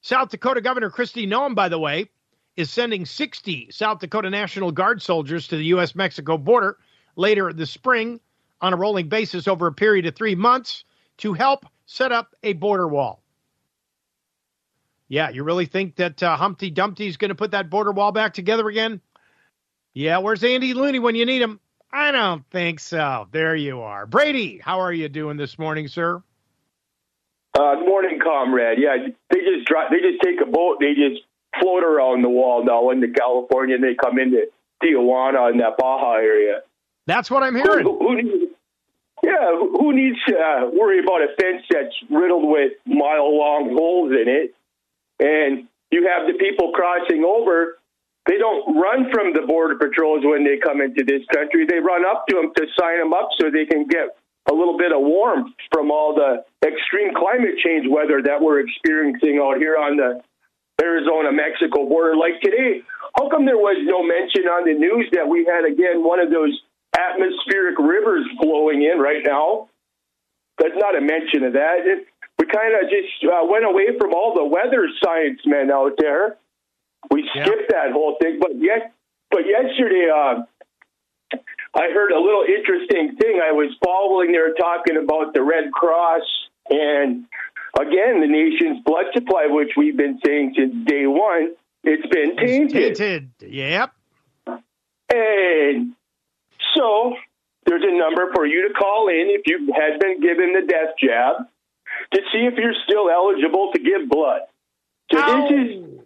South Dakota Governor Kristi Noem, by the way, is sending 60 South Dakota National Guard soldiers to the U.S. Mexico border later this spring on a rolling basis over a period of three months to help set up a border wall. Yeah, you really think that uh, Humpty Dumpty is going to put that border wall back together again? Yeah, where's Andy Looney when you need him? I don't think so. There you are. Brady, how are you doing this morning, sir? Uh, good morning, comrade. Yeah, they just drive, they just take a boat, they just float around the wall now into California, and they come into Tijuana and that Baja area. That's what I'm hearing. Who, who needs, yeah, who needs to uh, worry about a fence that's riddled with mile long holes in it? And you have the people crossing over they don't run from the border patrols when they come into this country. They run up to them to sign them up so they can get a little bit of warmth from all the extreme climate change weather that we're experiencing out here on the Arizona Mexico border. Like today, how come there was no mention on the news that we had again one of those atmospheric rivers flowing in right now? There's not a mention of that. It, we kind of just uh, went away from all the weather science men out there we yeah. skipped that whole thing, but yet, but yesterday, uh, I heard a little interesting thing. I was following. there talking about the Red Cross and again the nation's blood supply, which we've been saying since day one. It's been tainted. tainted. Yep. And so there's a number for you to call in if you had been given the death jab to see if you're still eligible to give blood. So Ow. this is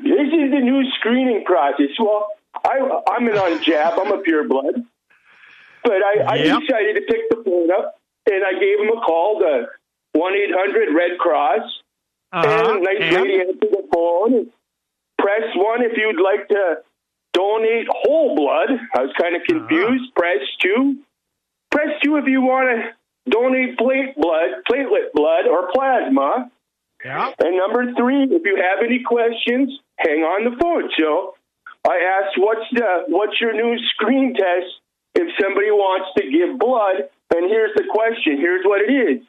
this is the new screening process. Well, I, I'm an unjab. I'm a pure blood. But I, I decided to pick the phone up, and I gave him a call to 1 800 Red Cross. Uh-huh. And nice And? lady answered the phone. Press 1 if you'd like to donate whole blood. I was kind of uh-huh. confused. Press 2. Press 2 if you want to donate plate blood, platelet blood, or plasma. Yeah. And number three, if you have any questions, hang on the phone. So I asked, "What's the what's your new screen test if somebody wants to give blood?" And here's the question. Here's what it is: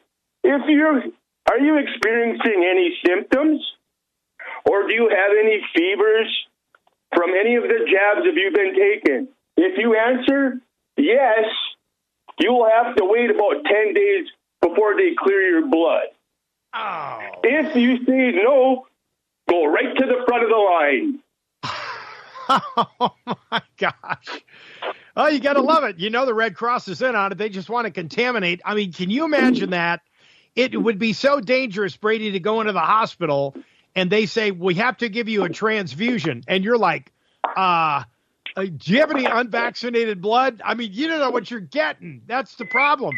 If you're are you experiencing any symptoms, or do you have any fevers from any of the jabs have you been taken? If you answer yes, you will have to wait about ten days before they clear your blood. Oh. If you say no, go right to the front of the line. oh my gosh. Oh, you got to love it. You know the Red Cross is in on it. They just want to contaminate. I mean, can you imagine that? It would be so dangerous, Brady, to go into the hospital and they say, We have to give you a transfusion. And you're like, uh, uh, do you have any unvaccinated blood? I mean, you don't know what you're getting. That's the problem.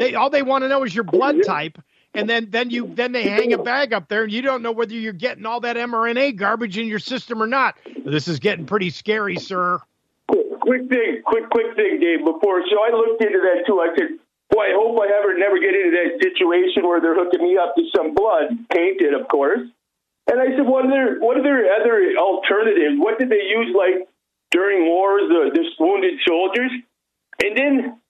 They all they want to know is your blood type, and then then you then they hang a bag up there, and you don't know whether you're getting all that mRNA garbage in your system or not. This is getting pretty scary, sir. Quick, thing, quick, quick thing, Dave. Before, so I looked into that too. I said, "Boy, I hope I ever never get into that situation where they're hooking me up to some blood, tainted, of course." And I said, "What are their what are their other alternatives? What did they use like during wars, the, the wounded soldiers?" And then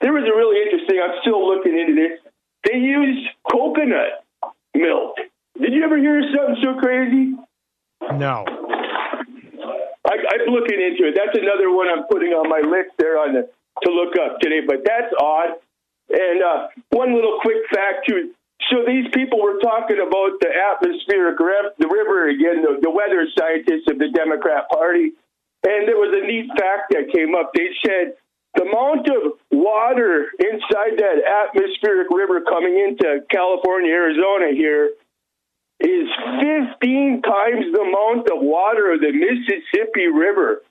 there was a really interesting. I'm still looking into this. They used coconut milk. Did you ever hear something so crazy? No. I, I'm looking into it. That's another one I'm putting on my list there on the to look up today. But that's odd. And uh, one little quick fact too. So these people were talking about the atmospheric rev, the river again, the, the weather scientists of the Democrat Party, and there was a neat fact that came up. They said the amount of water inside that atmospheric river coming into California, Arizona here is 15 times the amount of water of the Mississippi River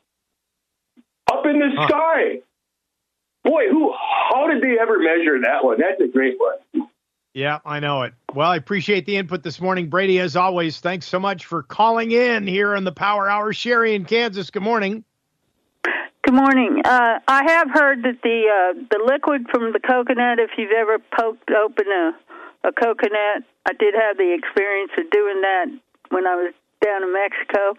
up in the Huh. sky. Boy, who? How did they ever measure that one? That's a great one. Yeah, I know it. Well, I appreciate the input this morning, Brady. As always, thanks so much for calling in here on the Power Hour. Sherry in Kansas. Good morning. Good morning. Uh, I have heard that the uh, the liquid from the coconut, if you've ever poked open a, a coconut, I did have the experience of doing that when I was down in Mexico.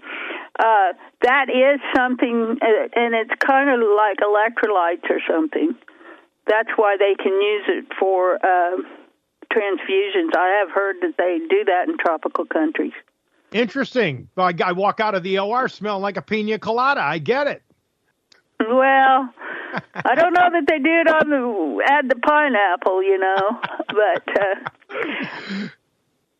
Uh, that is something, uh, and it's kind of like electrolytes or something. That's why they can use it for uh, transfusions. I have heard that they do that in tropical countries. Interesting. I, I walk out of the OR smelling like a pina colada. I get it. Well, I don't know that they do it on the add the pineapple, you know, but uh,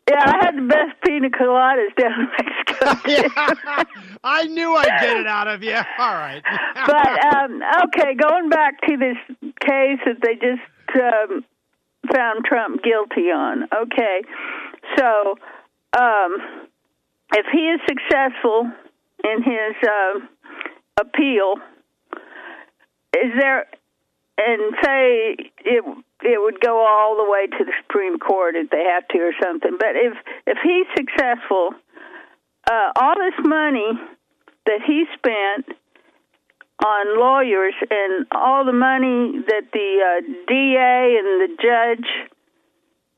yeah, I had the best pina coladas down in Mexico. yeah. I knew I'd get it out of you. All right. but um, okay, going back to this case that they just um, found Trump guilty on. Okay, so um, if he is successful in his uh, appeal, is there and say it it would go all the way to the Supreme Court if they have to or something. But if if he's successful, uh, all this money that he spent on lawyers and all the money that the uh, DA and the judge,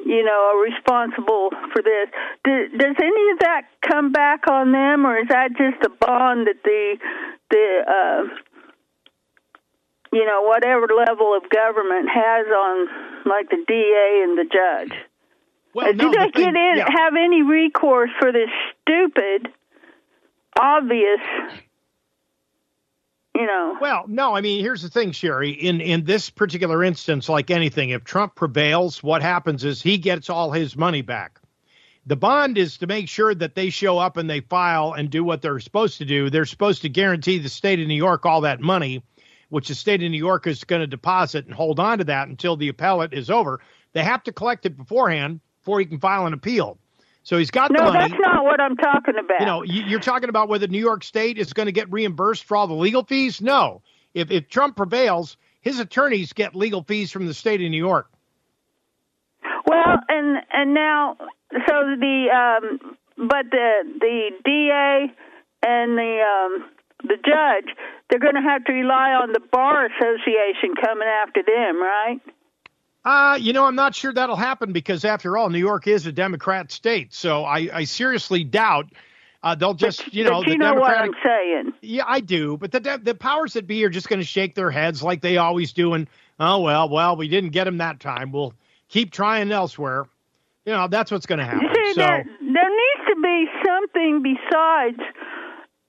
you know, are responsible for this. Do, does any of that come back on them, or is that just a bond that the the uh, you know whatever level of government has on like the DA and the judge? Well, Uh, no, do they the thing- get in, yeah. have any recourse for this stupid, obvious, you know? Well, no, I mean, here's the thing, Sherry. In in this particular instance, like anything, if Trump prevails, what happens is he gets all his money back. The bond is to make sure that they show up and they file and do what they're supposed to do. They're supposed to guarantee the state of New York all that money, which the state of New York is going to deposit and hold on to that until the appellate is over. They have to collect it beforehand before he can file an appeal. So he's got the money. No, that's not what I'm talking about. You know, you- you're talking about whether New York State is going to get reimbursed for all the legal fees. No, if if Trump prevails, his attorneys get legal fees from the state of New York. Well, and and now, so the um, but the the DA and the um, the judge, they're going to have to rely on the bar association coming after them, right? Uh, you know, I'm not sure that'll happen because, after all, New York is a Democrat state. So I, I seriously doubt uh, they'll just, you know, but you know Democratic. what I'm saying? Yeah, I do. But the the powers that be are just going to shake their heads like they always do, and oh well, well, we didn't get them that time. We'll keep trying elsewhere. You know, that's what's going to happen. See, so there, there needs to be something besides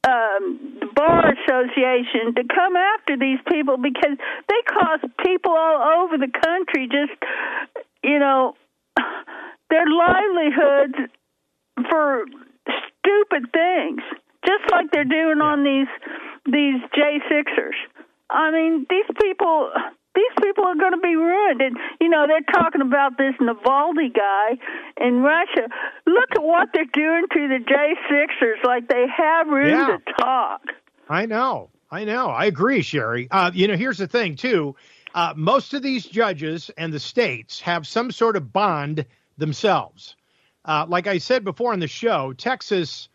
um, bar association to come after these people because they cost people all over the country just, you know, their livelihoods for stupid things, just like they're doing on these these J Sixers. I mean, these people these people are going to be ruined. And, you know, they're talking about this Navalny guy in Russia. Look at what they're doing to the J6ers. Like they have room Yeah. to talk. I know. I know. I agree, Sherry. Uh, you know, here's the thing, too. Uh, most of these judges and the states have some sort of bond themselves. Uh, like I said before on the show, Texas,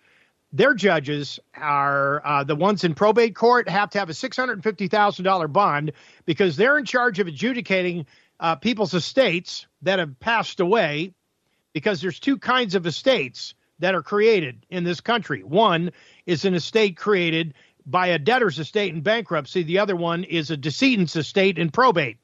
their judges are uh, the ones in probate court have to have a $650,000 bond because they're in charge of adjudicating uh, people's estates that have passed away because there's two kinds of estates that are created in this country. One is an estate created by a debtor's estate in bankruptcy. The other one is a decedent's estate in probate.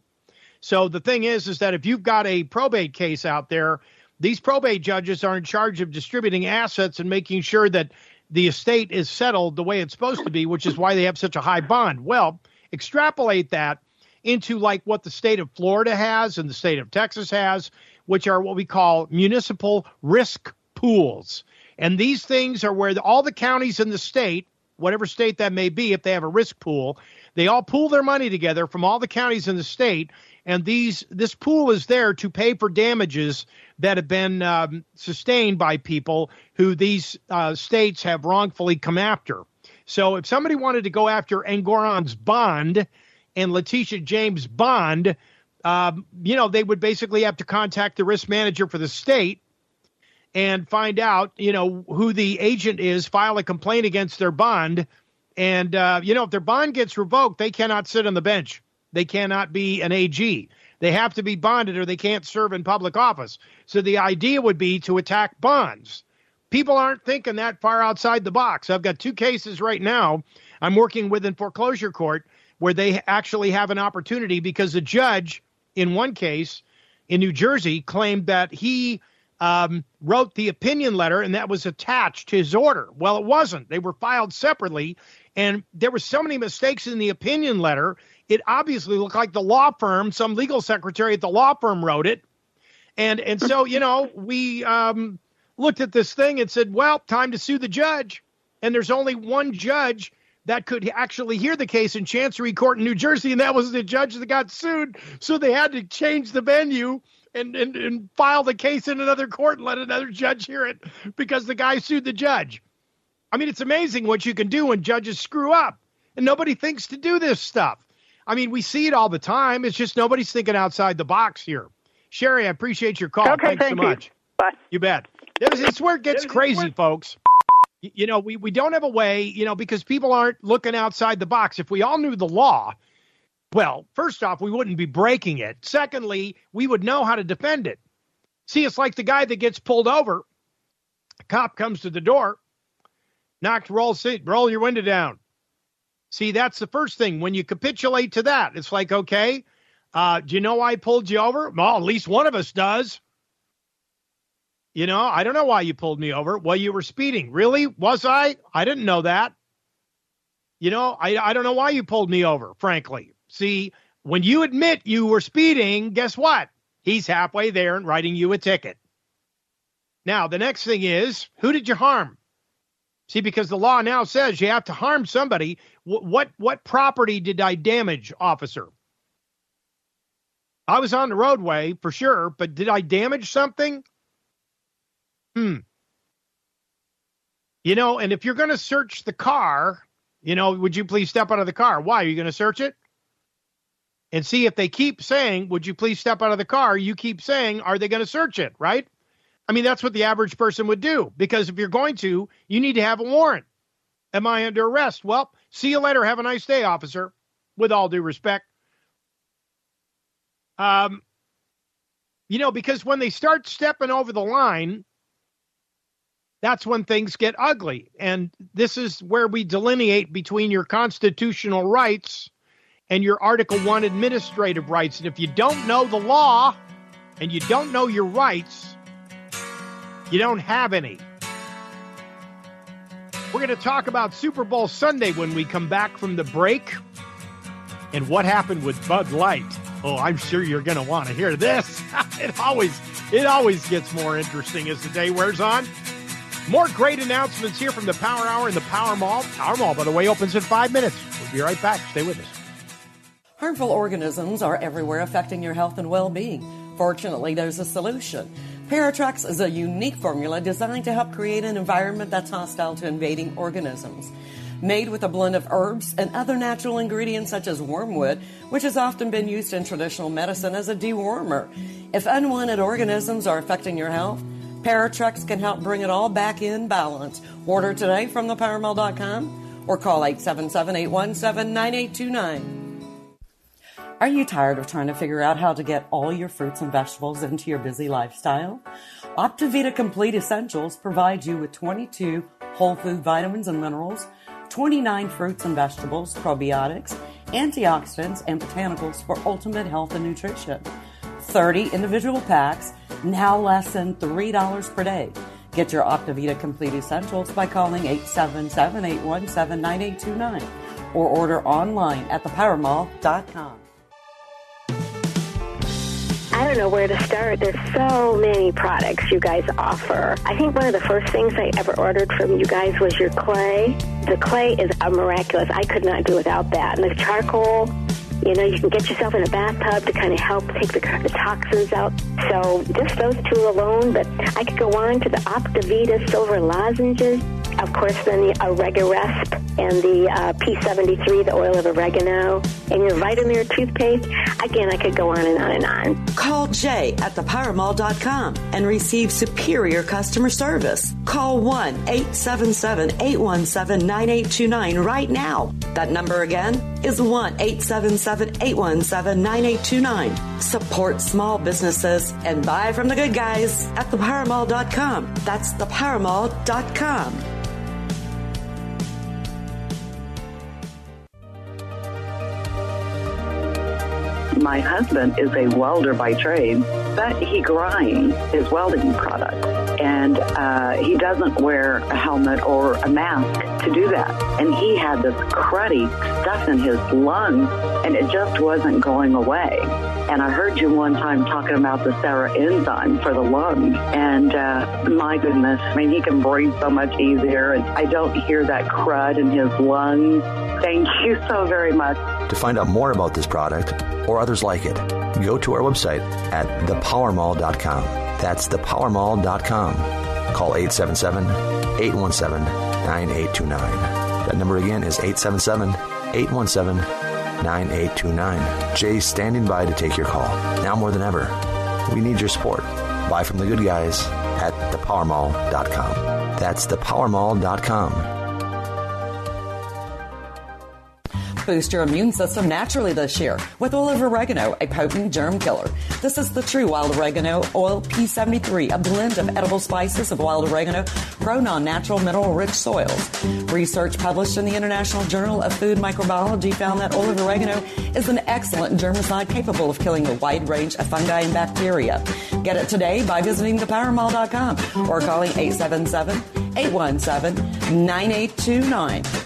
So the thing is, is that if you've got a probate case out there, these probate judges are in charge of distributing assets and making sure that the estate is settled the way it's supposed to be, which is why they have such a high bond. Well, extrapolate that into like what the state of Florida has and the state of Texas has, which are what we call municipal risk pools. And these things are where the, all the counties in the state, whatever state that may be, if they have a risk pool, they all pool their money together from all the counties in the state. And these this pool is there to pay for damages that have been um, sustained by people who these uh, states have wrongfully come after. So if somebody wanted to go after Engoron's bond and Letitia James' bond, um, you know, they would basically have to contact the risk manager for the state and find out, you know, who the agent is, file a complaint against their bond. And, uh, you know, if their bond gets revoked, they cannot sit on the bench. They cannot be an AG. They have to be bonded or they can't serve in public office. So the idea would be to attack bonds. People aren't thinking that far outside the box. I've got two cases right now I'm working with in foreclosure court where they actually have an opportunity because the judge in one case in New Jersey claimed that he um, wrote the opinion letter and that was attached to his order. Well, it wasn't. They were filed separately, and there were so many mistakes in the opinion letter. It obviously looked like the law firm, some legal secretary at the law firm wrote it, and and so you know we um, looked at this thing and said, well, time to sue the judge. And there's only one judge that could actually hear the case in Chancery Court in New Jersey, and that was the judge that got sued. So they had to change the venue and, and, and file the case in another court and let another judge hear it because the guy sued the judge. I mean, it's amazing what you can do when judges screw up, and nobody thinks to do this stuff. I mean, we see it all the time. It's just nobody's thinking outside the box here. Sherry, I appreciate your call. Okay, Thanks thank so you. much. Bye. You bet. This is where it gets crazy, folks. You know, we, we don't have a way, you know, because people aren't looking outside the box. If we all knew the law, well, first off, we wouldn't be breaking it. Secondly, we would know how to defend it. See, it's like the guy that gets pulled over. A cop comes to the door, knocked, roll seat, roll your window down. See, that's the first thing. When you capitulate to that, it's like, okay, uh, do you know why I pulled you over? Well, at least one of us does. You know, I don't know why you pulled me over. Well, you were speeding. Really? Was I? I didn't know that. You know, I, I don't know why you pulled me over, frankly. See, when you admit you were speeding, guess what? He's halfway there and writing you a ticket. Now, the next thing is, who did you harm? See, because the law now says you have to harm somebody. What what, property did I damage, officer? I was on the roadway for sure, but did I damage something? Hmm. You know, and if you're going to search the car, you know, would you please step out of the car? Why are you going to search it? and see if they keep saying, Would you please step out of the car? You keep saying, Are they going to search it? Right? I mean, that's what the average person would do because if you're going to, you need to have a warrant. Am I under arrest? Well, see you later. Have a nice day, officer, with all due respect. Um, you know, because when they start stepping over the line, that's when things get ugly. And this is where we delineate between your constitutional rights and your Article 1 administrative rights. And if you don't know the law and you don't know your rights, you don't have any. We're going to talk about Super Bowl Sunday when we come back from the break and what happened with Bud Light. Oh, I'm sure you're going to want to hear this. it always it always gets more interesting as the day wears on. More great announcements here from the Power Hour and the Power Mall. Power Mall, by the way, opens in five minutes. We'll be right back. Stay with us. Harmful organisms are everywhere affecting your health and well being. Fortunately, there's a solution. Paratrex is a unique formula designed to help create an environment that's hostile to invading organisms. Made with a blend of herbs and other natural ingredients such as wormwood, which has often been used in traditional medicine as a dewormer. If unwanted organisms are affecting your health, Paratrex can help bring it all back in balance. Order today from thepowermall.com or call 877 817 9829. Are you tired of trying to figure out how to get all your fruits and vegetables into your busy lifestyle? Optivita Complete Essentials provides you with 22 whole food vitamins and minerals, 29 fruits and vegetables, probiotics, antioxidants, and botanicals for ultimate health and nutrition. 30 individual packs, now less than $3 per day. Get your Optivita Complete Essentials by calling 877 817 9829 or order online at thepowermall.com. I don't know where to start. There's so many products you guys offer. I think one of the first things I ever ordered from you guys was your clay. The clay is miraculous. I could not do without that. And the charcoal, you know, you can get yourself in a bathtub to kind of help take the, the toxins out. So just those two alone, but I could go on to the Optivita silver lozenges of course, then the Oregaresp and the uh, P73, the oil of oregano, and your Vita-Myr toothpaste. Again, I could go on and on and on. Call Jay at thepowermall.com and receive superior customer service. Call 1 877 817 9829 right now. That number again is 1 877 817 9829. Support small businesses and buy from the good guys at thepowermall.com. That's thepowermall.com. my husband is a welder by trade, but he grinds his welding products. And uh, he doesn't wear a helmet or a mask to do that. And he had this cruddy stuff in his lungs, and it just wasn't going away. And I heard you one time talking about the Serra enzyme for the lungs. And uh, my goodness, I mean, he can breathe so much easier. And I don't hear that crud in his lungs. Thank you so very much. To find out more about this product or others like it, go to our website at thepowermall.com. That's thepowermall.com. Call 877 817 9829. That number again is 877 817 9829. Jay's standing by to take your call. Now more than ever, we need your support. Buy from the good guys at thepowermall.com. That's thepowermall.com. Boost your immune system naturally this year with of oregano, a potent germ killer. This is the true wild oregano oil P73, a blend of edible spices of wild oregano grown on natural mineral rich soils. Research published in the International Journal of Food Microbiology found that of oregano is an excellent germicide capable of killing a wide range of fungi and bacteria. Get it today by visiting thepowermall.com or calling 877 817 9829.